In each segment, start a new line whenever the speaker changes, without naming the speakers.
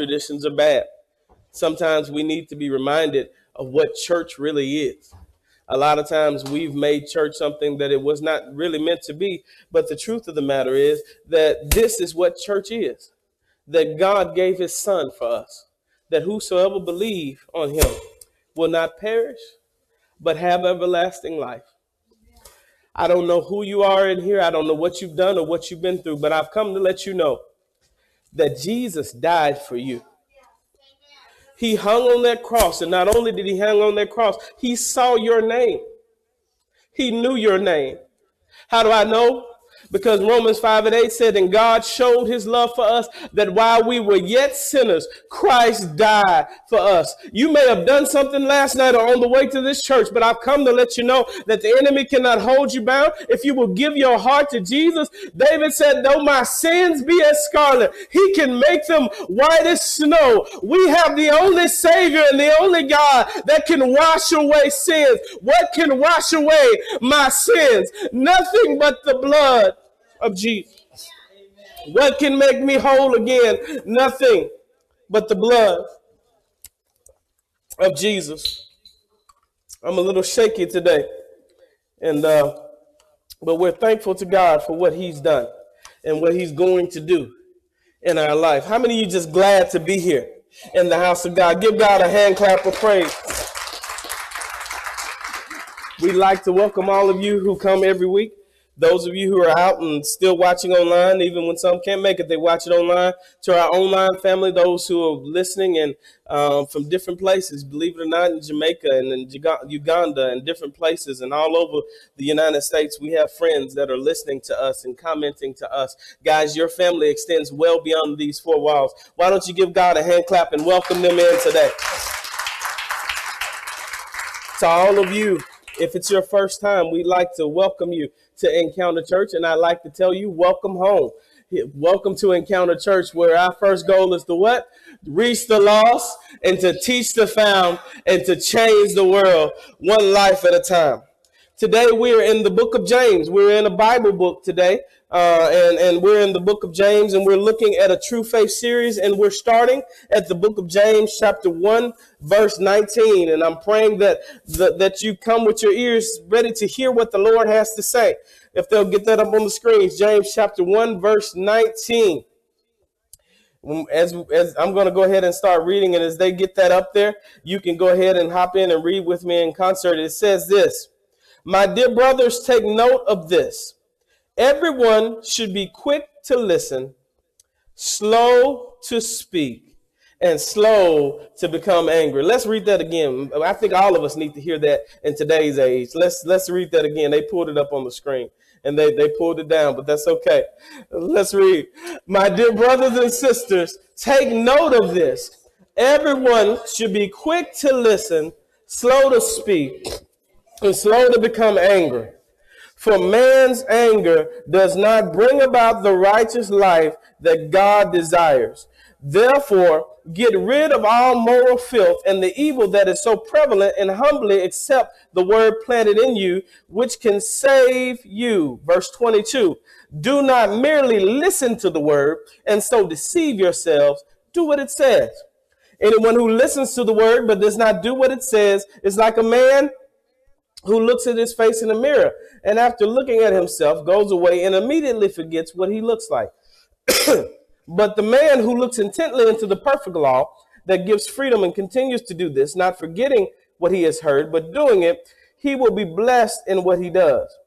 traditions are bad. Sometimes we need to be reminded of what church really is. A lot of times we've made church something that it was not really meant to be. But the truth of the matter is that this is what church is that God gave his son for us, that whosoever believe on him will not perish, but have everlasting life. I don't know who you are in here. I don't know what you've done or what you've been through, but I've come to let you know that Jesus died for you. He hung on that cross, and not only did he hang on that cross, he saw your name. He knew your name. How do I know? Because Romans 5 and 8 said, And God showed his love for us that while we were yet sinners, Christ died for us. You may have done something last night or on the way to this church, but I've come to let you know that the enemy cannot hold you bound if you will give your heart to Jesus. David said, Though my sins be as scarlet, he can make them white as snow. We have the only Savior and the only God that can wash away sins. What can wash away my sins? Nothing but the blood of Jesus. What can make me whole again? Nothing but the blood of Jesus. I'm a little shaky today, and uh, but we're thankful to God for what He's done and what He's going to do in our life. How many of you just glad to be here in the house of God? Give God a hand clap of praise. We'd like to welcome all of you who come every week those of you who are out and still watching online, even when some can't make it, they watch it online. To our online family, those who are listening and um, from different places, believe it or not, in Jamaica and in Uganda and different places and all over the United States, we have friends that are listening to us and commenting to us. Guys, your family extends well beyond these four walls. Why don't you give God a hand clap and welcome them in today? To all of you, if it's your first time, we'd like to welcome you to Encounter Church, and I'd like to tell you, welcome home. Welcome to Encounter Church, where our first goal is to what? Reach the lost and to teach the found and to change the world one life at a time. Today we're in the book of James. We're in a Bible book today, uh, and, and we're in the book of James, and we're looking at a true faith series, and we're starting at the book of James, chapter 1, verse 19. And I'm praying that, that, that you come with your ears ready to hear what the Lord has to say. If they'll get that up on the screens, James chapter 1, verse 19 as, as I'm going to go ahead and start reading, and as they get that up there, you can go ahead and hop in and read with me in concert. It says this my dear brothers, take note of this. Everyone should be quick to listen, slow to speak, and slow to become angry. Let's read that again. I think all of us need to hear that in today's age. Let's let's read that again. They pulled it up on the screen and they, they pulled it down, but that's okay. Let's read. My dear brothers and sisters, take note of this. Everyone should be quick to listen, slow to speak, and slow to become angry. For man's anger does not bring about the righteous life that God desires. Therefore, get rid of all moral filth and the evil that is so prevalent and humbly accept the word planted in you, which can save you. Verse 22. Do not merely listen to the word and so deceive yourselves. Do what it says. Anyone who listens to the word but does not do what it says is like a man who looks at his face in the mirror and after looking at himself goes away and immediately forgets what he looks like. but the man who looks intently into the perfect law that gives freedom and continues to do this, not forgetting what he has heard, but doing it, he will be blessed in what he does.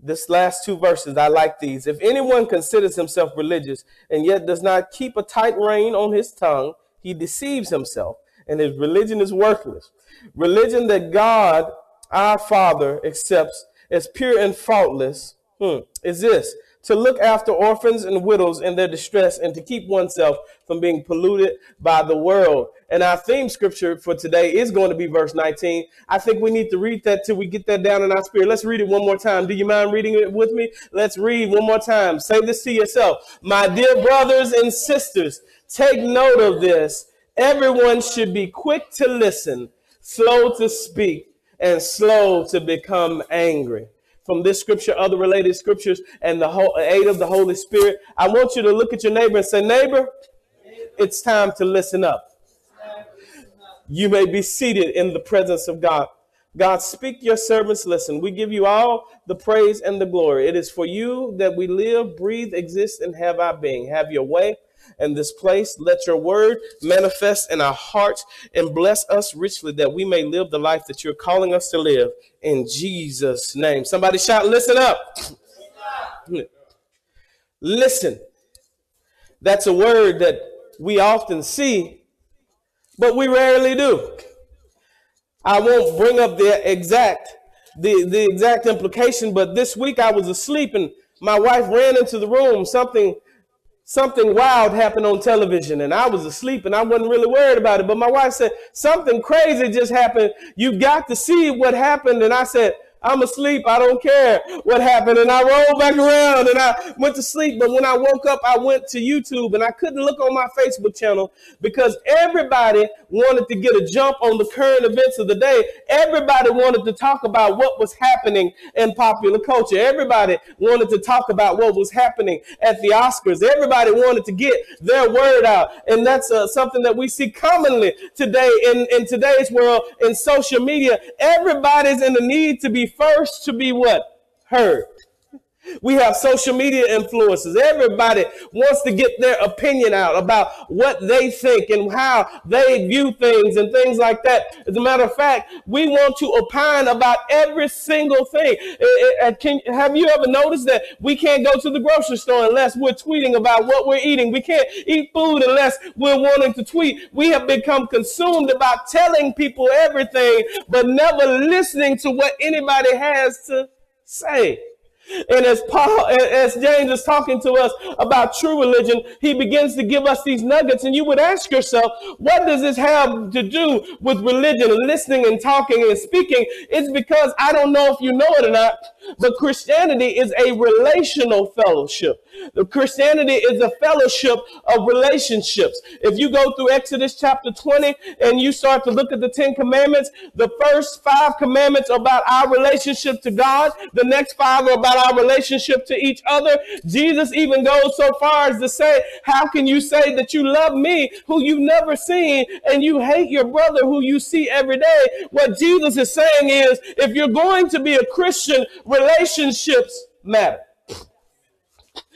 This last two verses, I like these. If anyone considers himself religious and yet does not keep a tight rein on his tongue, he deceives himself, and his religion is worthless. Religion that God our Father accepts as pure and faultless hmm, is this to look after orphans and widows in their distress and to keep oneself from being polluted by the world. And our theme scripture for today is going to be verse 19. I think we need to read that till we get that down in our spirit. Let's read it one more time. Do you mind reading it with me? Let's read one more time. Say this to yourself. My dear brothers and sisters, take note of this. Everyone should be quick to listen, slow to speak, and slow to become angry. From this scripture, other related scriptures, and the whole aid of the Holy Spirit, I want you to look at your neighbor and say, Neighbor, it's time to listen up. You may be seated in the presence of God. God, speak your servants, listen. We give you all the praise and the glory. It is for you that we live, breathe, exist, and have our being. Have your way in this place. Let your word manifest in our hearts and bless us richly that we may live the life that you're calling us to live in Jesus' name. Somebody shout, listen up. Listen. That's a word that we often see, but we rarely do. I won't bring up the exact the, the exact implication, but this week I was asleep and my wife ran into the room. Something something wild happened on television and I was asleep and I wasn't really worried about it. But my wife said, something crazy just happened. You've got to see what happened. And I said, I'm asleep. I don't care what happened. And I rolled back around and I went to sleep. But when I woke up, I went to YouTube and I couldn't look on my Facebook channel because everybody wanted to get a jump on the current events of the day. Everybody wanted to talk about what was happening in popular culture. Everybody wanted to talk about what was happening at the Oscars. Everybody wanted to get their word out. And that's uh, something that we see commonly today in, in today's world in social media. Everybody's in the need to be first to be what? Heard. We have social media influencers. Everybody wants to get their opinion out about what they think and how they view things and things like that. As a matter of fact, we want to opine about every single thing. Eh, eh, eh, can, have you ever noticed that we can't go to the grocery store unless we're tweeting about what we're eating? We can't eat food unless we're wanting to tweet. We have become consumed about telling people everything, but never listening to what anybody has to say. And as Paul, as James is talking to us about true religion, he begins to give us these nuggets. And you would ask yourself, what does this have to do with religion, listening and talking and speaking? It's because I don't know if you know it or not, but Christianity is a relational fellowship. The Christianity is a fellowship of relationships. If you go through Exodus chapter 20 and you start to look at the 10 commandments, the first five commandments are about our relationship to God. The next five are about our relationship to each other. Jesus even goes so far as to say, how can you say that you love me who you've never seen and you hate your brother who you see every day? What Jesus is saying is, if you're going to be a Christian, relationships matter.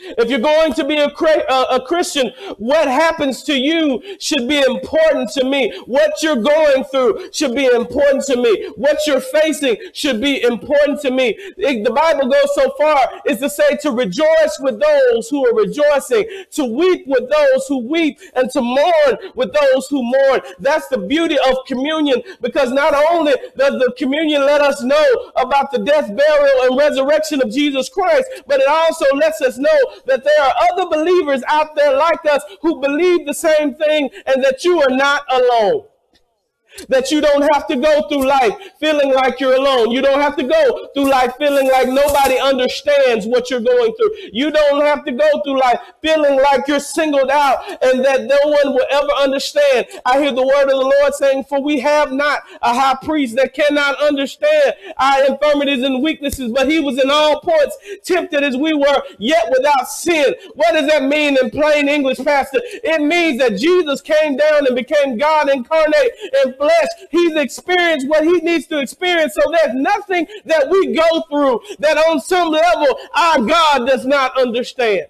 If you're going to be a, a, Christian, what happens to you should be important to me. What you're going through should be important to me. What you're facing should be important to me. It, the Bible goes so far as to say to rejoice with those who are rejoicing, to weep with those who weep, and to mourn with those who mourn. That's the beauty of communion because not only does the communion let us know about the death, burial, and resurrection of Jesus Christ, but it also lets us know that there are other believers out there like us who believe the same thing and that you are not alone. That you don't have to go through life feeling like you're alone. You don't have to go through life feeling like nobody understands what you're going through. You don't have to go through life feeling like you're singled out and that no one will ever understand. I hear the word of the Lord saying, For we have not a high priest that cannot understand our infirmities and weaknesses, but he was in all points tempted as we were, yet without sin. What does that mean in plain English, Pastor? It means that Jesus came down and became God incarnate and flesh. He's experienced what he needs to experience. So there's nothing that we go through that on some level our God does not understand.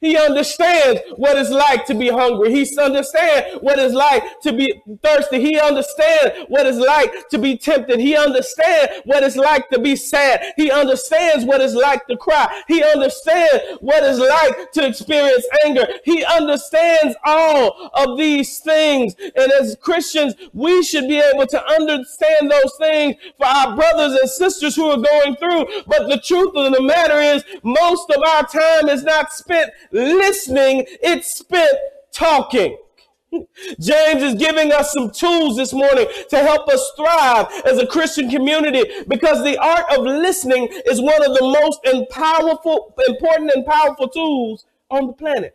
He understands what it's like to be hungry. He understands what it's like to be thirsty. He understands what it's like to be tempted. He understands what it's like to be sad. He understands what it's like to cry. He understands what it's like to experience anger. He understands all of these things. And as Christians, we should be able to understand those things for our brothers and sisters who are going through. But the truth of the matter is, most of our time is not spent listening, it's spent talking. James is giving us some tools this morning to help us thrive as a Christian community because the art of listening is one of the most and powerful, important and powerful tools on the planet.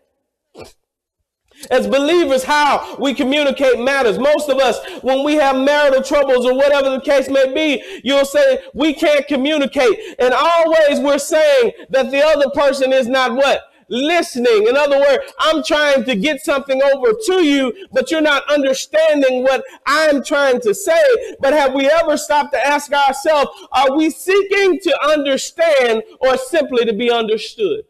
As believers, how we communicate matters. Most of us, when we have marital troubles or whatever the case may be, you'll say, we can't communicate. And always we're saying that the other person is not what? Listening. In other words, I'm trying to get something over to you, but you're not understanding what I'm trying to say. But have we ever stopped to ask ourselves, are we seeking to understand or simply to be understood?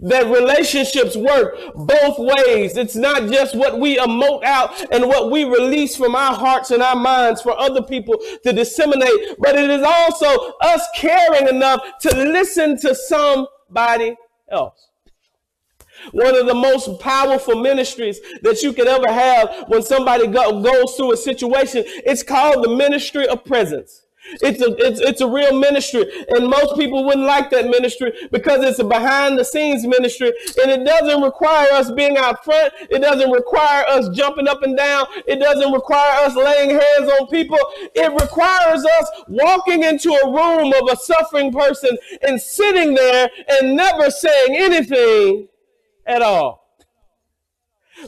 that relationships work both ways. It's not just what we emote out and what we release from our hearts and our minds for other people to disseminate, but it is also us caring enough to listen to somebody else. One of the most powerful ministries that you could ever have when somebody go, goes through a situation, it's called the ministry of presence. It's a, it's, it's a real ministry. And most people wouldn't like that ministry because it's a behind the scenes ministry. And it doesn't require us being out front. It doesn't require us jumping up and down. It doesn't require us laying hands on people. It requires us walking into a room of a suffering person and sitting there and never saying anything at all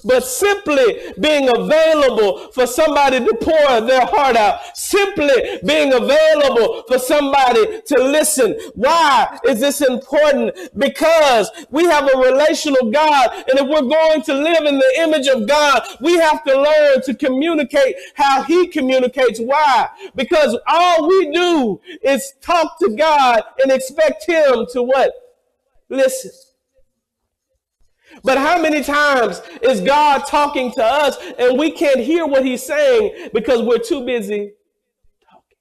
but simply being available for somebody to pour their heart out, simply being available for somebody to listen. Why is this important? Because we have a relational God, and if we're going to live in the image of God, we have to learn to communicate how He communicates. Why? Because all we do is talk to God and expect Him to what? Listen. But how many times is God talking to us and we can't hear what he's saying because we're too busy talking?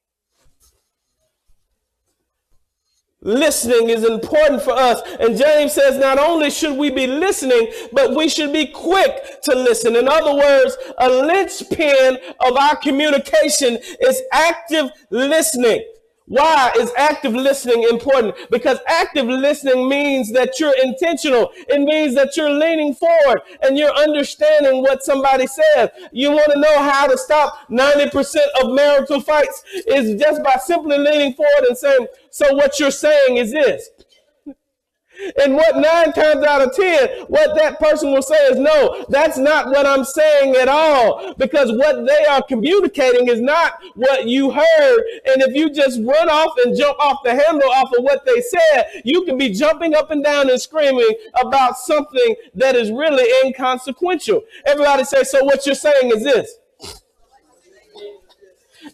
Listening is important for us. And James says not only should we be listening, but we should be quick to listen. In other words, a linchpin of our communication is active listening. Why is active listening important? Because active listening means that you're intentional. It means that you're leaning forward and you're understanding what somebody says. You want to know how to stop 90% of marital fights is just by simply leaning forward and saying, so what you're saying is this. And what nine times out of ten, what that person will say is, no, that's not what I'm saying at all. Because what they are communicating is not what you heard. And if you just run off and jump off the handle off of what they said, you can be jumping up and down and screaming about something that is really inconsequential. Everybody say, so what you're saying is this.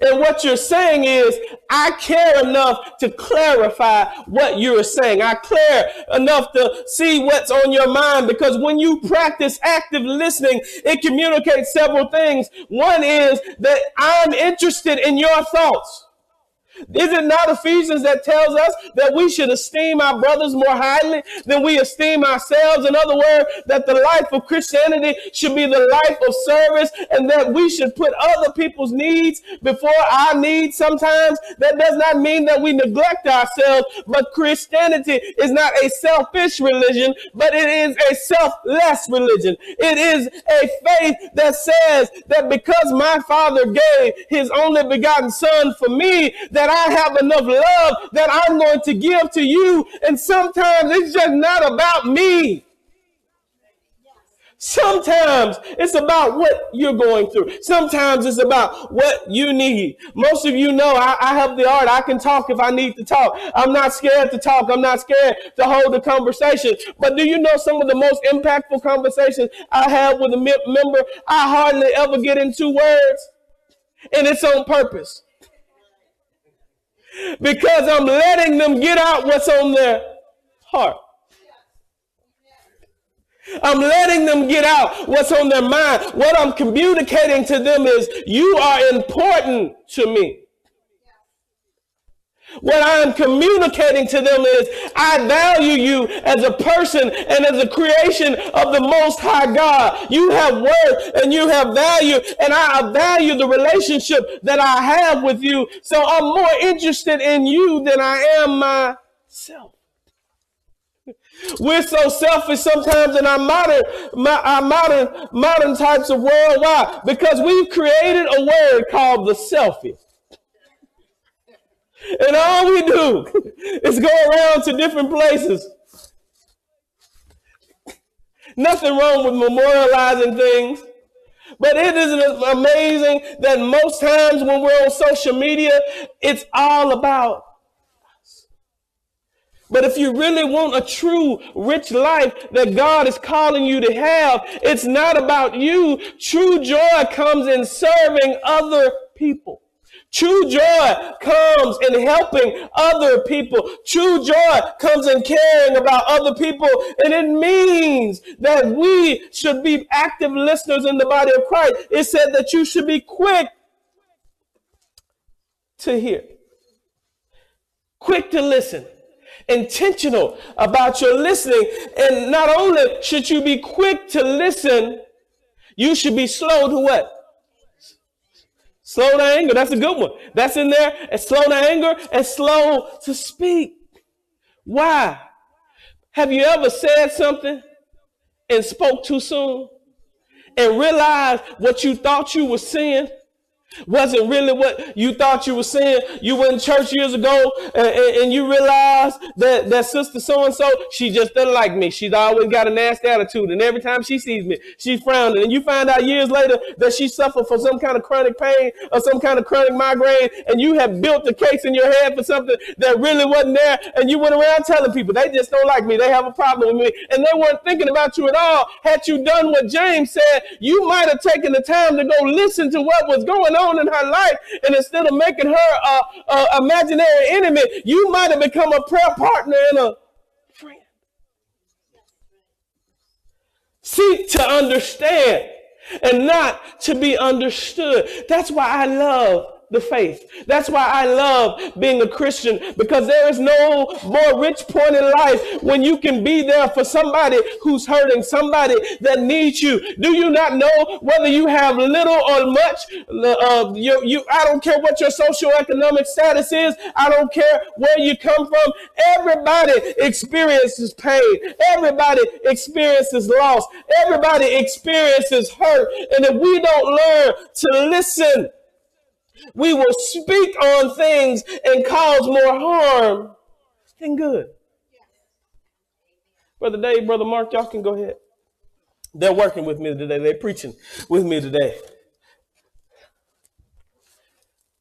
And what you're saying is, I care enough to clarify what you're saying. I care enough to see what's on your mind because when you practice active listening, it communicates several things. One is that I'm interested in your thoughts. Is it not Ephesians that tells us that we should esteem our brothers more highly than we esteem ourselves? In other words, that the life of Christianity should be the life of service and that we should put other people's needs before our needs sometimes. That does not mean that we neglect ourselves, but Christianity is not a selfish religion, but it is a selfless religion. It is a faith that says that because my father gave his only begotten son for me, that that I have enough love that I'm going to give to you. And sometimes it's just not about me. Sometimes it's about what you're going through. Sometimes it's about what you need. Most of you know I, I, have the art. I can talk if I need to talk. I'm not scared to talk. I'm not scared to hold a conversation. But do you know some of the most impactful conversations I have with a member? I hardly ever get into words. And it's on purpose because I'm letting them get out what's on their heart. I'm letting them get out what's on their mind. What I'm communicating to them is, you are important to me. What I'm communicating to them is, I value you as a person and as a creation of the Most High God. You have worth and you have value, and I value the relationship that I have with you. So I'm more interested in you than I am myself. We're so selfish sometimes in our modern, our modern, modern types of world. Why? Because we've created a word called the selfie. And all we do is go around to different places. Nothing wrong with memorializing things. But it is amazing that most times when we're on social media, it's all about us. But if you really want a true rich life that God is calling you to have, it's not about you. True joy comes in serving other people. True joy comes in helping other people. True joy comes in caring about other people. And it means that we should be active listeners in the body of Christ. It said that you should be quick to hear, quick to listen intentional about your listening. And not only should you be quick to listen, you should be slow to what? Slow to anger. That's a good one. That's in there. And slow to anger and slow to speak. Why? Have you ever said something and spoke too soon and realized what you thought you were saying wasn't really what you thought you were saying. You went in church years ago and, and, and you realized that, that sister so and so, she just doesn't like me. She's always got a nasty attitude. And every time she sees me, she's frowning. And you find out years later that she suffered from some kind of chronic pain or some kind of chronic migraine. And you have built a case in your head for something that really wasn't there. And you went around telling people they just don't like me. They have a problem with me. And they weren't thinking about you at all. Had you done what James said, you might have taken the time to go listen to what was going on on in her life, and instead of making her a, a imaginary enemy, you might have become a prayer partner and a friend. Seek to understand and not to be understood. That's why I love the faith. That's why I love being a Christian because there is no more rich point in life when you can be there for somebody who's hurting, somebody that needs you. Do you not know whether you have little or much? Uh, you, you, I don't care what your socioeconomic status is. I don't care where you come from. Everybody experiences pain. Everybody experiences loss. Everybody experiences hurt. And if we don't learn to listen we will speak on things and cause more harm than good. Brother Dave, Brother Mark, y'all can go ahead. They're working with me today. They're preaching with me today.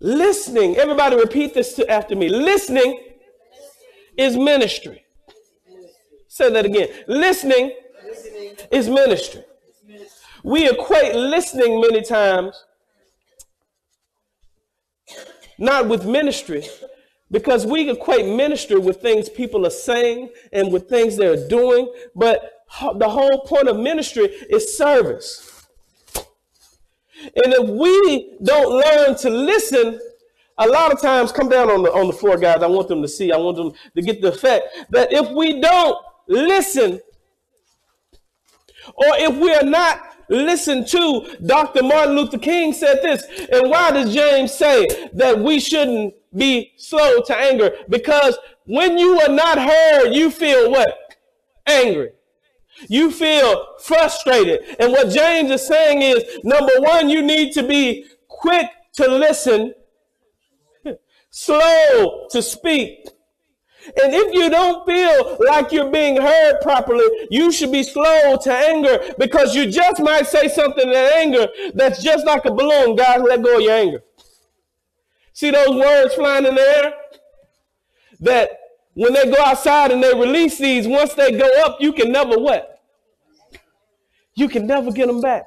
Listening, everybody repeat this after me. Listening is ministry. Say that again. Listening, is ministry. We equate listening many times not with ministry, because we equate ministry with things people are saying and with things they're doing, but the whole point of ministry is service. And if we don't learn to listen, a lot of times, come down on the, on the floor, guys. I want them to see, I want them to get the effect that if we don't listen, or if we are not listen to Dr. Martin Luther King said this. And why does James say that we shouldn't be slow to anger? Because when you are not heard, you feel what? Angry. You feel frustrated. And what James is saying is number one, you need to be quick to listen, slow to speak, and if you don't feel like you're being heard properly, you should be slow to anger because you just might say something in anger that's just like a balloon. Guys, let go of your anger. See those words flying in the air? That when they go outside and they release these, once they go up, you can never what? You can never get them back.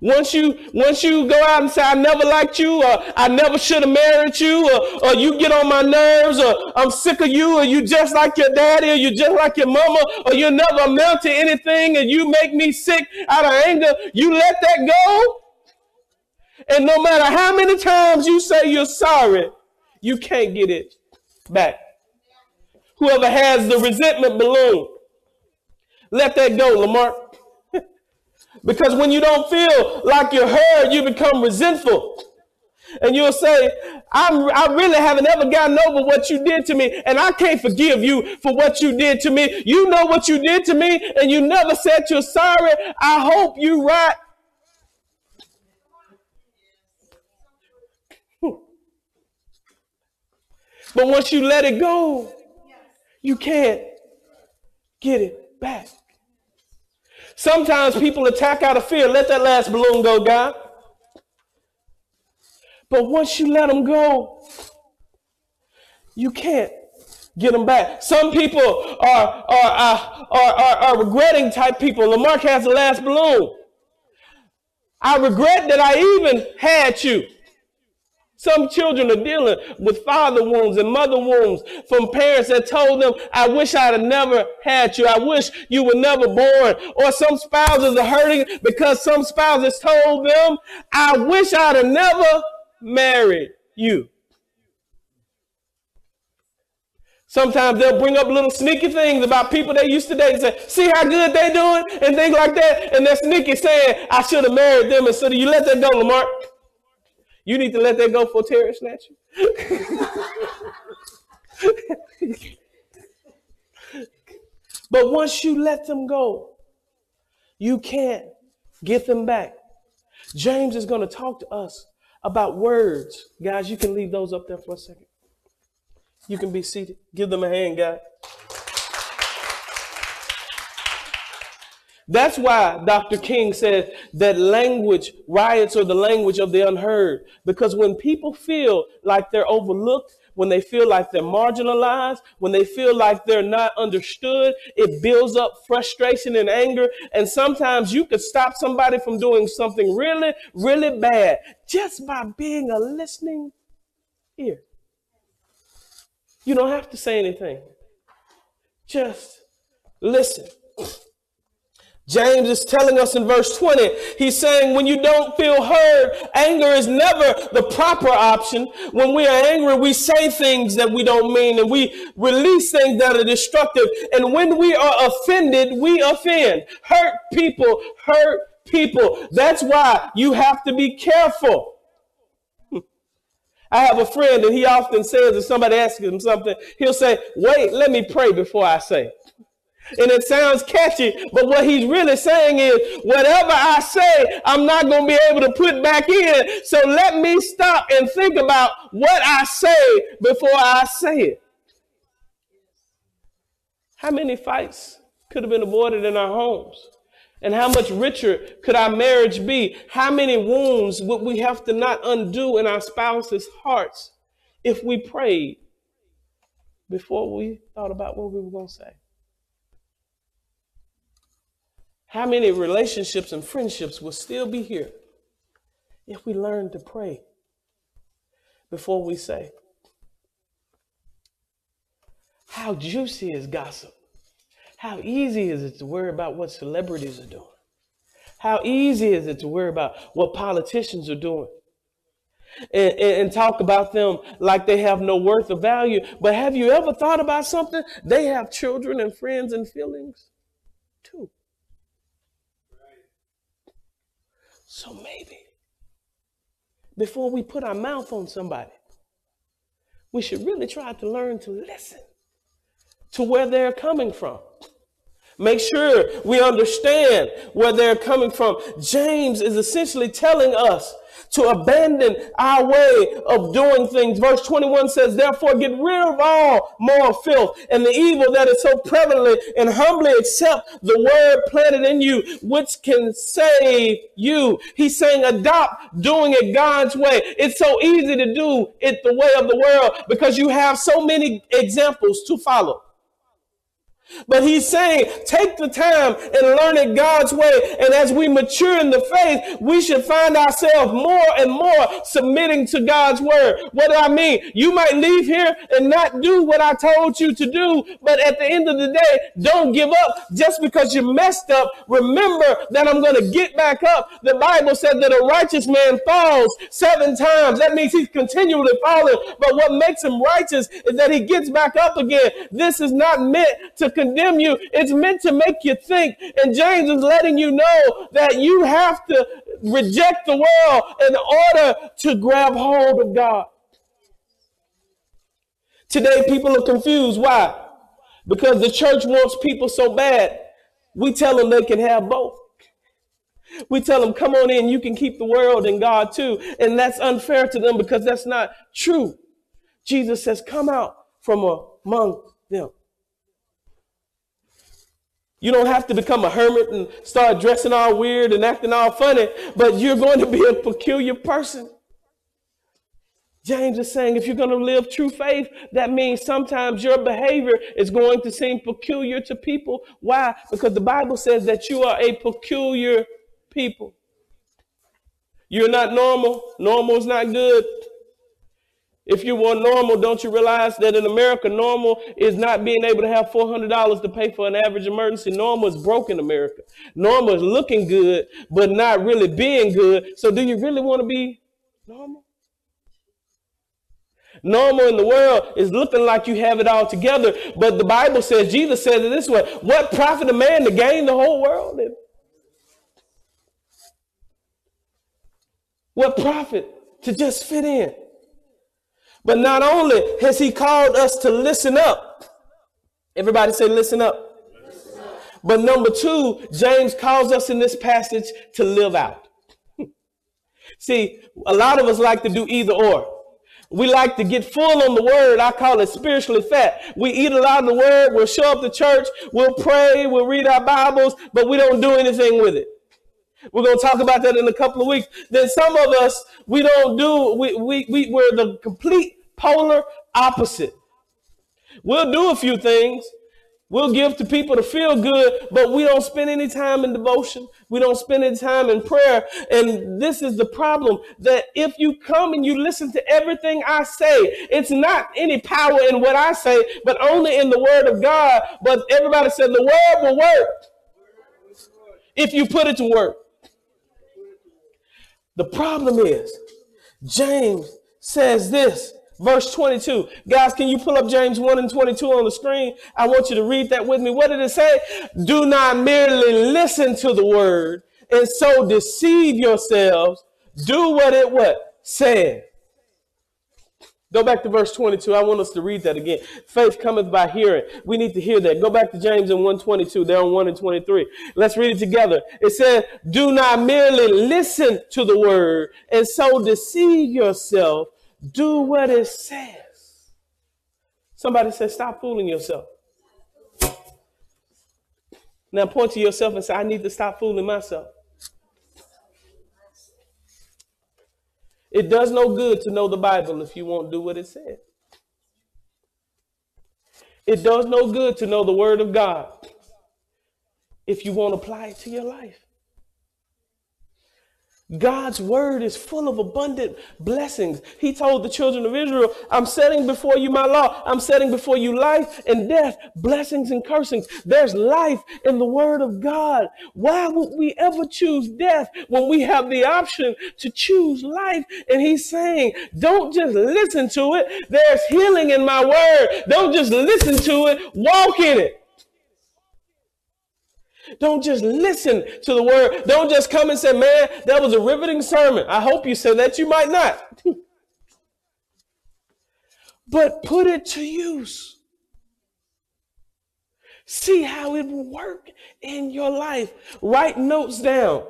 Once you once you go out and say I never liked you, or I never should have married you, or, or you get on my nerves, or I'm sick of you, or you just like your daddy, or you just like your mama, or you never amount to anything, and you make me sick out of anger, you let that go. And no matter how many times you say you're sorry, you can't get it back. Whoever has the resentment balloon, let that go, Lamar. Because when you don't feel like you're heard, you become resentful. And you'll say, I'm, I really haven't ever gotten over what you did to me, and I can't forgive you for what you did to me. You know what you did to me, and you never said you're sorry. I hope you're right. But once you let it go, you can't get it back. Sometimes people attack out of fear. Let that last balloon go, God. But once you let them go, you can't get them back. Some people are, are, are, are, are regretting type people. Lamarck has the last balloon. I regret that I even had you. Some children are dealing with father wounds and mother wounds from parents that told them, I wish I'd have never had you. I wish you were never born. Or some spouses are hurting because some spouses told them, I wish I'd have never married you. Sometimes they'll bring up little sneaky things about people they used to date and say, see how good they doing and things like that. And they're sneaky saying, I should have married them. And so you let that go, Lamar. You need to let that go for Terry snatch you. but once you let them go, you can't get them back. James is going to talk to us about words. Guys, you can leave those up there for a second. You can be seated. Give them a hand, guys. That's why Dr. King said that language, riots are the language of the unheard. Because when people feel like they're overlooked, when they feel like they're marginalized, when they feel like they're not understood, it builds up frustration and anger. And sometimes you could stop somebody from doing something really, really bad just by being a listening ear. You don't have to say anything. Just listen. James is telling us in verse 20, he's saying, when you don't feel heard, anger is never the proper option. When we are angry, we say things that we don't mean and we release things that are destructive. And when we are offended, we offend. Hurt people, hurt people. That's why you have to be careful. I have a friend and he often says if somebody asks him something, he'll say, wait, let me pray before I say. And it sounds catchy, but what he's really saying is, whatever I say, I'm not going to be able to put back in. So let me stop and think about what I say before I say it. How many fights could have been avoided in our homes? And how much richer could our marriage be? How many wounds would we have to not undo in our spouse's hearts if we prayed before we thought about what we were going to say? How many relationships and friendships will still be here if we learn to pray before we say? How juicy is gossip? How easy is it to worry about what celebrities are doing? How easy is it to worry about what politicians are doing? And, and, and, talk about them like they have no worth or value. But have you ever thought about something? They have children and friends and feelings too. So maybe before we put our mouth on somebody, we should really try to learn to listen to where they're coming from. Make sure we understand where they're coming from. James is essentially telling us to abandon our way of doing things. Verse 21 says, Therefore, get rid of all moral filth and the evil that is so prevalent, and humbly accept the word planted in you, which can save you. He's saying, Adopt doing it God's way. It's so easy to do it the way of the world because you have so many examples to follow. But he's saying, take the time and learn it God's way. And as we mature in the faith, we should find ourselves more and more submitting to God's word. What do I mean? You might leave here and not do what I told you to do. But at the end of the day, don't give up just because you messed up. Remember that I'm going to get back up. The Bible said that a righteous man falls seven times. That means he's continually falling. But what makes him righteous is that he gets back up again. This is not meant to condemn you. It's meant to make you think. And James is letting you know that you have to reject the world in order to grab hold of God. Today, people are confused. Why? Because the church wants people so bad. We tell them they can have both. We tell them, come on in, you can keep the world and God too. And that's unfair to them because that's not true. Jesus says, come out from among them. You don't have to become a hermit and start dressing all weird and acting all funny, but you're going to be a peculiar person. James is saying if you're going to live true faith, that means sometimes your behavior is going to seem peculiar to people. Why? Because the Bible says that you are a peculiar people. You're not normal. Normal is not good. If you want normal, don't you realize that in America, normal is not being able to have $400 to pay for an average emergency? Normal is broke in America. Normal is looking good, but not really being good. So do you really want to be normal? Normal in the world is looking like you have it all together, but the Bible says, Jesus said it this way, what profit a man to gain the whole world? What profit to just fit in? But not only has he called us to listen up. Everybody say, listen up. But number two, James calls us in this passage to live out. See, a lot of us like to do either or. We like to get full on the word. I call it spiritually fat. We eat a lot of the word. We'll show up to church. We'll pray. We'll read our Bibles, but we don't do anything with it. We're going to talk about that in a couple of weeks. Then some of us, we don't do, we, we, we, we're the complete polar opposite. We'll do a few things. We'll give to people to feel good, but we don't spend any time in devotion. We don't spend any time in prayer. And this is the problem that if you come and you listen to everything I say, it's not any power in what I say, but only in the word of God. But everybody said the word will work if you put it to work. The problem is, James says this, verse 22. Guys, can you pull up James 1 and 22 on the screen? I want you to read that with me. What did it say? Do not merely listen to the word and so deceive yourselves. Do what it what? Said. Go back to verse 22. I want us to read that again. Faith cometh by hearing. We need to hear that. Go back to James in 122. They're on 1 and 23. Let's read it together. It says, Do not merely listen to the word and so deceive yourself. Do what it says. Somebody says, Stop fooling yourself. Now point to yourself and say, I need to stop fooling myself. It does no good to know the Bible if you won't do what it says. It does no good to know the Word of God if you won't apply it to your life. God's word is full of abundant blessings. He told the children of Israel, I'm setting before you my law. I'm setting before you life and death, blessings and cursings. There's life in the word of God. Why would we ever choose death when we have the option to choose life? And he's saying, don't just listen to it. There's healing in my word. Don't just listen to it. Walk in it. Don't just listen to the word. Don't just come and say, man, that was a riveting sermon. I hope you said that. You might not. but put it to use. See how it will work in your life. Write notes down.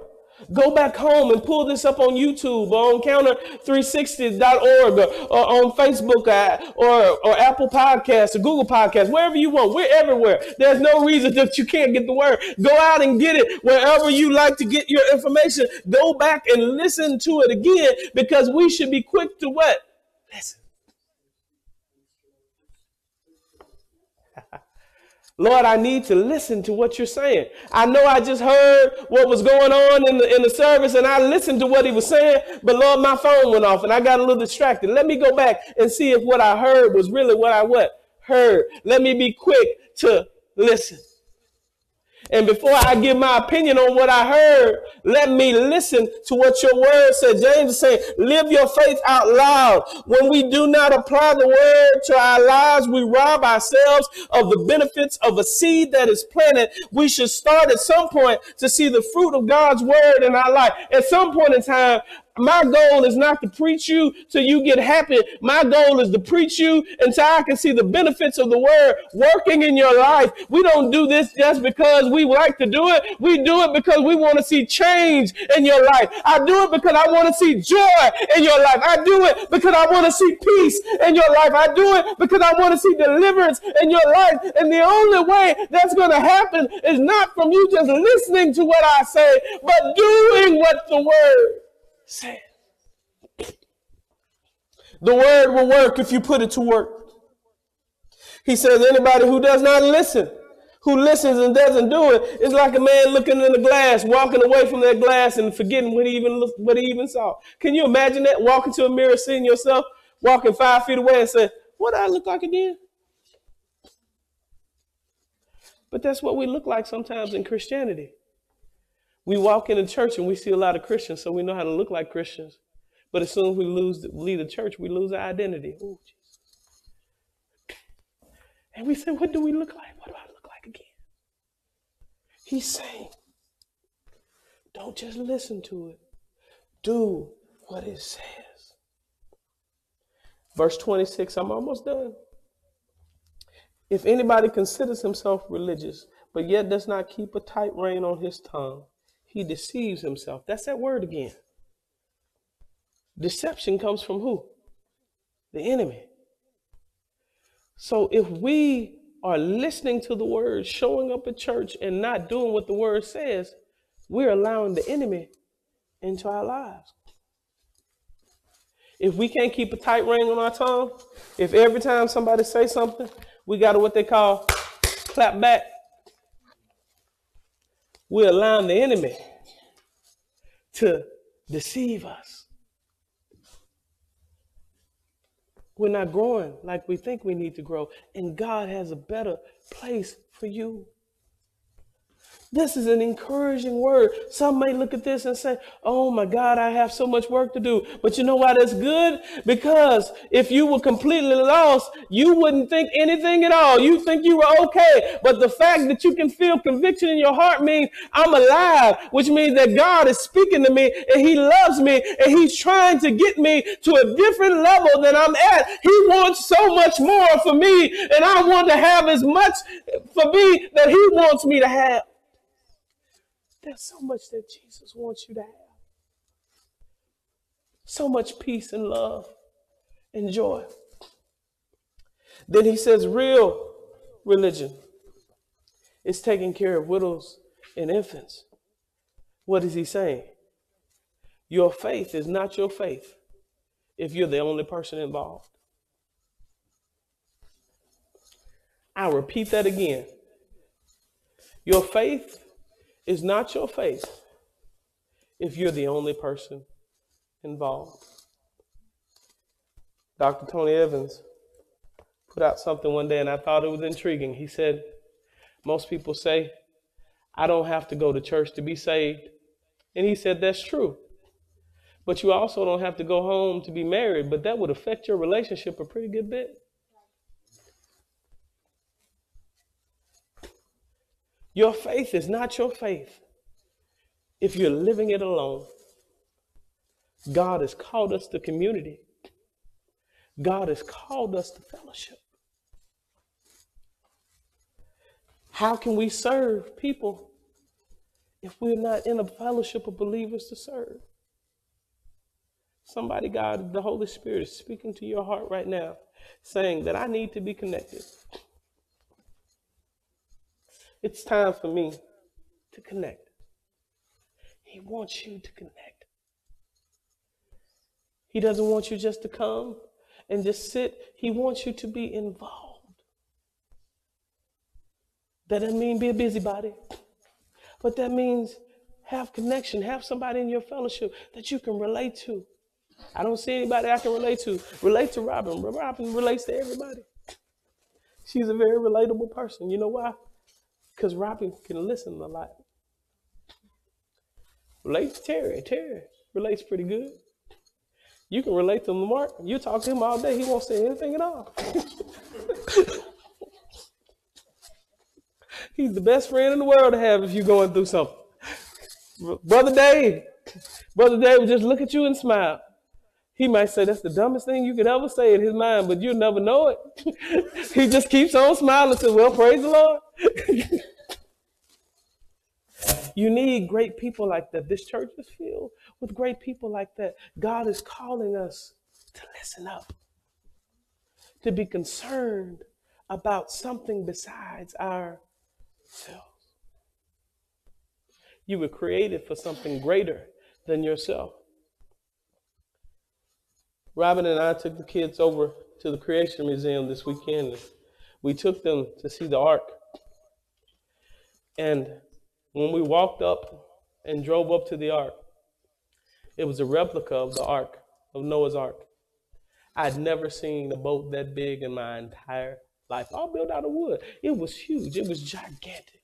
Go back home and pull this up on YouTube or on counter360.org or, or on Facebook uh, or, or Apple Podcasts or Google Podcasts, wherever you want. We're everywhere. There's no reason that you can't get the word. Go out and get it wherever you like to get your information. Go back and listen to it again because we should be quick to what? Listen. Lord, I need to listen to what you're saying. I know I just heard what was going on in the, in the service and I listened to what he was saying, but Lord, my phone went off and I got a little distracted. Let me go back and see if what I heard was really what I what heard. Let me be quick to listen. And before I give my opinion on what I heard, let me listen to what your word said. James is saying, live your faith out loud. When we do not apply the word to our lives, we rob ourselves of the benefits of a seed that is planted. We should start at some point to see the fruit of God's word in our life. At some point in time, my goal is not to preach you till you get happy. My goal is to preach you until I can see the benefits of the word working in your life. We don't do this just because we like to do it. We do it because we want to see change in your life. I do it because I want to see joy in your life. I do it because I want to see peace in your life. I do it because I want to see deliverance in your life. And the only way that's going to happen is not from you just listening to what I say, but doing what the word said. The word will work if you put it to work. He says, anybody who does not listen, who listens and doesn't do it, is like a man looking in the glass, walking away from that glass and forgetting what he even what he even saw. Can you imagine that? Walking to a mirror, seeing yourself, walking five feet away and say, What do I look like again? But that's what we look like sometimes in Christianity. We walk in a church and we see a lot of Christians, so we know how to look like Christians. But as soon as we lose leave the church, we lose our identity. Oh, Jesus. And we say, What do we look like? What do I look like again? He's saying, Don't just listen to it, do what it says. Verse 26, I'm almost done. If anybody considers himself religious, but yet does not keep a tight rein on his tongue, he deceives himself. That's that word again. Deception comes from who? The enemy. So if we are listening to the word, showing up at church, and not doing what the word says, we're allowing the enemy into our lives. If we can't keep a tight rein on our tongue, if every time somebody say something, we got to what they call clap back. We're allowing the enemy to deceive us. We're not growing like we think we need to grow, and God has a better place for you. This is an encouraging word. Some may look at this and say, Oh my God, I have so much work to do. But you know why that's good? Because if you were completely lost, you wouldn't think anything at all. You think you were okay. But the fact that you can feel conviction in your heart means I'm alive, which means that God is speaking to me and He loves me and He's trying to get me to a different level than I'm at. He wants so much more for me, and I want to have as much for me that He wants me to have. There's so much that Jesus wants you to have. So much peace and love and joy. Then he says, real religion is taking care of widows and infants. What is he saying? Your faith is not your faith if you're the only person involved. I'll repeat that again. Your faith is not your faith if you're the only person involved. Dr. Tony Evans put out something one day and I thought it was intriguing. He said, Most people say, I don't have to go to church to be saved. And he said, That's true. But you also don't have to go home to be married, but that would affect your relationship a pretty good bit. Your faith is not your faith if you're living it alone. God has called us to community. God has called us to fellowship. How can we serve people if we're not in a fellowship of believers to serve? Somebody, God, the Holy Spirit is speaking to your heart right now, saying that I need to be connected. It's time for me to connect. He wants you to connect. He doesn't want you just to come and just sit. He wants you to be involved. That doesn't mean be a busybody, but that means have connection, have somebody in your fellowship that you can relate to. I don't see anybody I can relate to. Relate to Robin. Robin relates to everybody. She's a very relatable person. You know why? Because Robin can listen a lot. Relates to Terry. Terry relates pretty good. You can relate to Mark. You talk to him all day. He won't say anything at all. He's the best friend in the world to have if you're going through something. Brother Dave, Brother Dave will just look at you and smile. He might say that's the dumbest thing you could ever say in his mind, but you'll never know it. he just keeps on smiling and says, Well, praise the Lord. You need great people like that. This church is filled with great people like that. God is calling us to listen up, to be concerned about something besides ourselves. You were created for something greater than yourself. Robin and I took the kids over to the Creation Museum this weekend. We took them to see the ark. And when we walked up and drove up to the ark, it was a replica of the ark, of Noah's ark. I'd never seen a boat that big in my entire life, all built out of wood. It was huge, it was gigantic.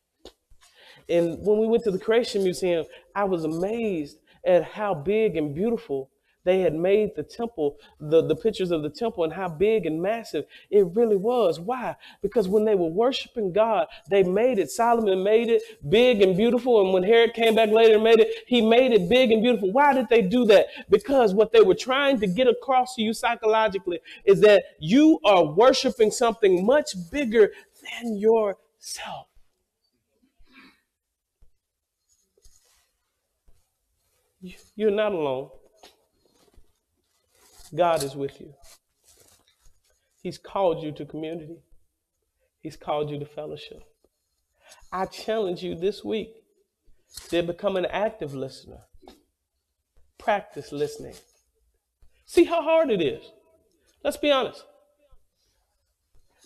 And when we went to the Creation Museum, I was amazed at how big and beautiful they had made the temple, the, the pictures of the temple, and how big and massive it really was. Why? Because when they were worshiping God, they made it. Solomon made it big and beautiful. And when Herod came back later and made it, he made it big and beautiful. Why did they do that? Because what they were trying to get across to you psychologically is that you are worshiping something much bigger than yourself. You're not alone. God is with you. He's called you to community. He's called you to fellowship. I challenge you this week to become an active listener. Practice listening. See how hard it is. Let's be honest.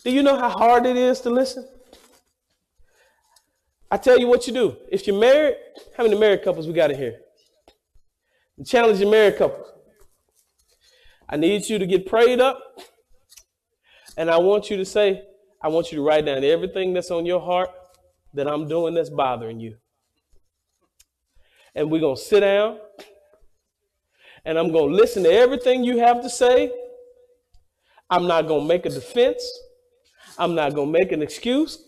Do you know how hard it is to listen? I tell you what you do. If you're married, how many married couples we got in here? Challenge your married couples. I need you to get prayed up. And I want you to say, I want you to write down everything that's on your heart that I'm doing that's bothering you. And we're going to sit down and I'm going to listen to everything you have to say. I'm not going to make a defense. I'm not going to make an excuse.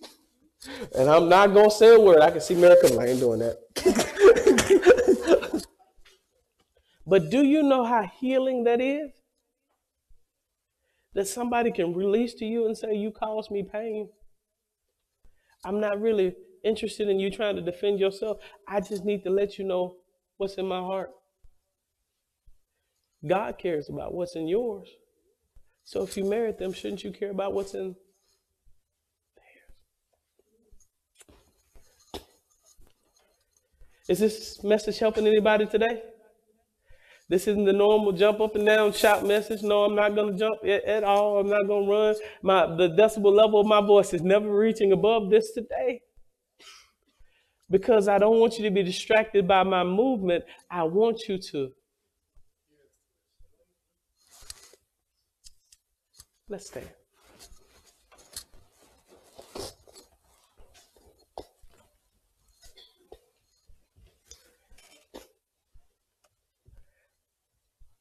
And I'm not going to say a word. I can see America, I ain't doing that. but do you know how healing that is? That somebody can release to you and say, You caused me pain. I'm not really interested in you trying to defend yourself. I just need to let you know what's in my heart. God cares about what's in yours. So if you married them, shouldn't you care about what's in theirs? Is this message helping anybody today? This isn't the normal jump up and down shout message. No, I'm not going to jump at, at, all. I'm not going to run. My the decibel level of my voice is never reaching above this today. Because I don't want you to be distracted by my movement. I want you to. Let's stand.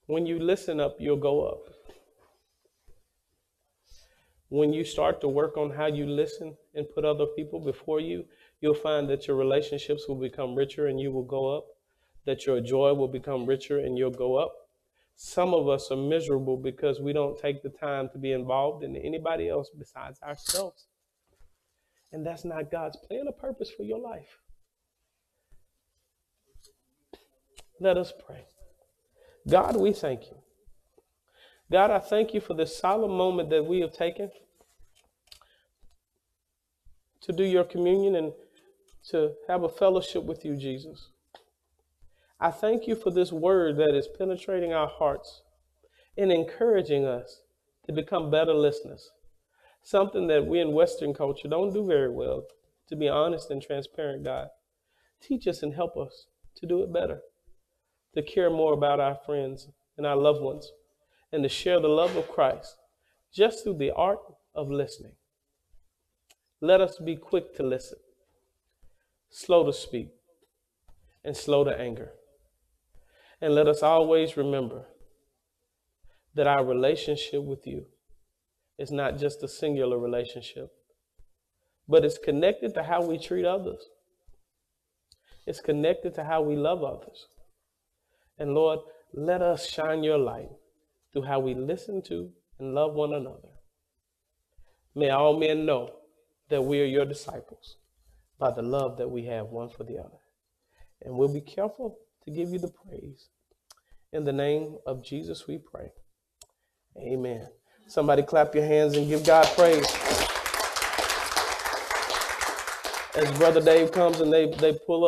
When you listen up, you'll go up. When you start to work on how you listen and put other people before you, you'll find that your relationships will become richer and you will go up, that your joy will become richer and you'll go up. Some of us are miserable because we don't take the time to be involved in anybody else besides ourselves. And that's not God's plan or purpose for your life. Let us pray. God, we thank you. God, I thank you for this solemn moment that we have taken to do your communion and to have a fellowship with you, Jesus. I thank you for this word that is penetrating our hearts and encouraging us to become better listeners. Something that we in Western culture don't do very well, to be honest and transparent, God. Teach us and help us to do it better to care more about our friends and our loved ones, and to share the love of Christ just through the art of listening. Let us be quick to listen, slow to speak, and slow to anger. And let us always remember that our relationship with you is not just a singular relationship, but it's connected to how we treat others. It's connected to how we love others. And Lord, let us shine your light through how we listen to and love one another. May all men know that we are your disciples by the love that we have one for the other. And we'll be careful to give you the praise. In the name of Jesus, we pray. Amen. Somebody clap your hands and give God praise. As Brother Dave comes and they, they pull up.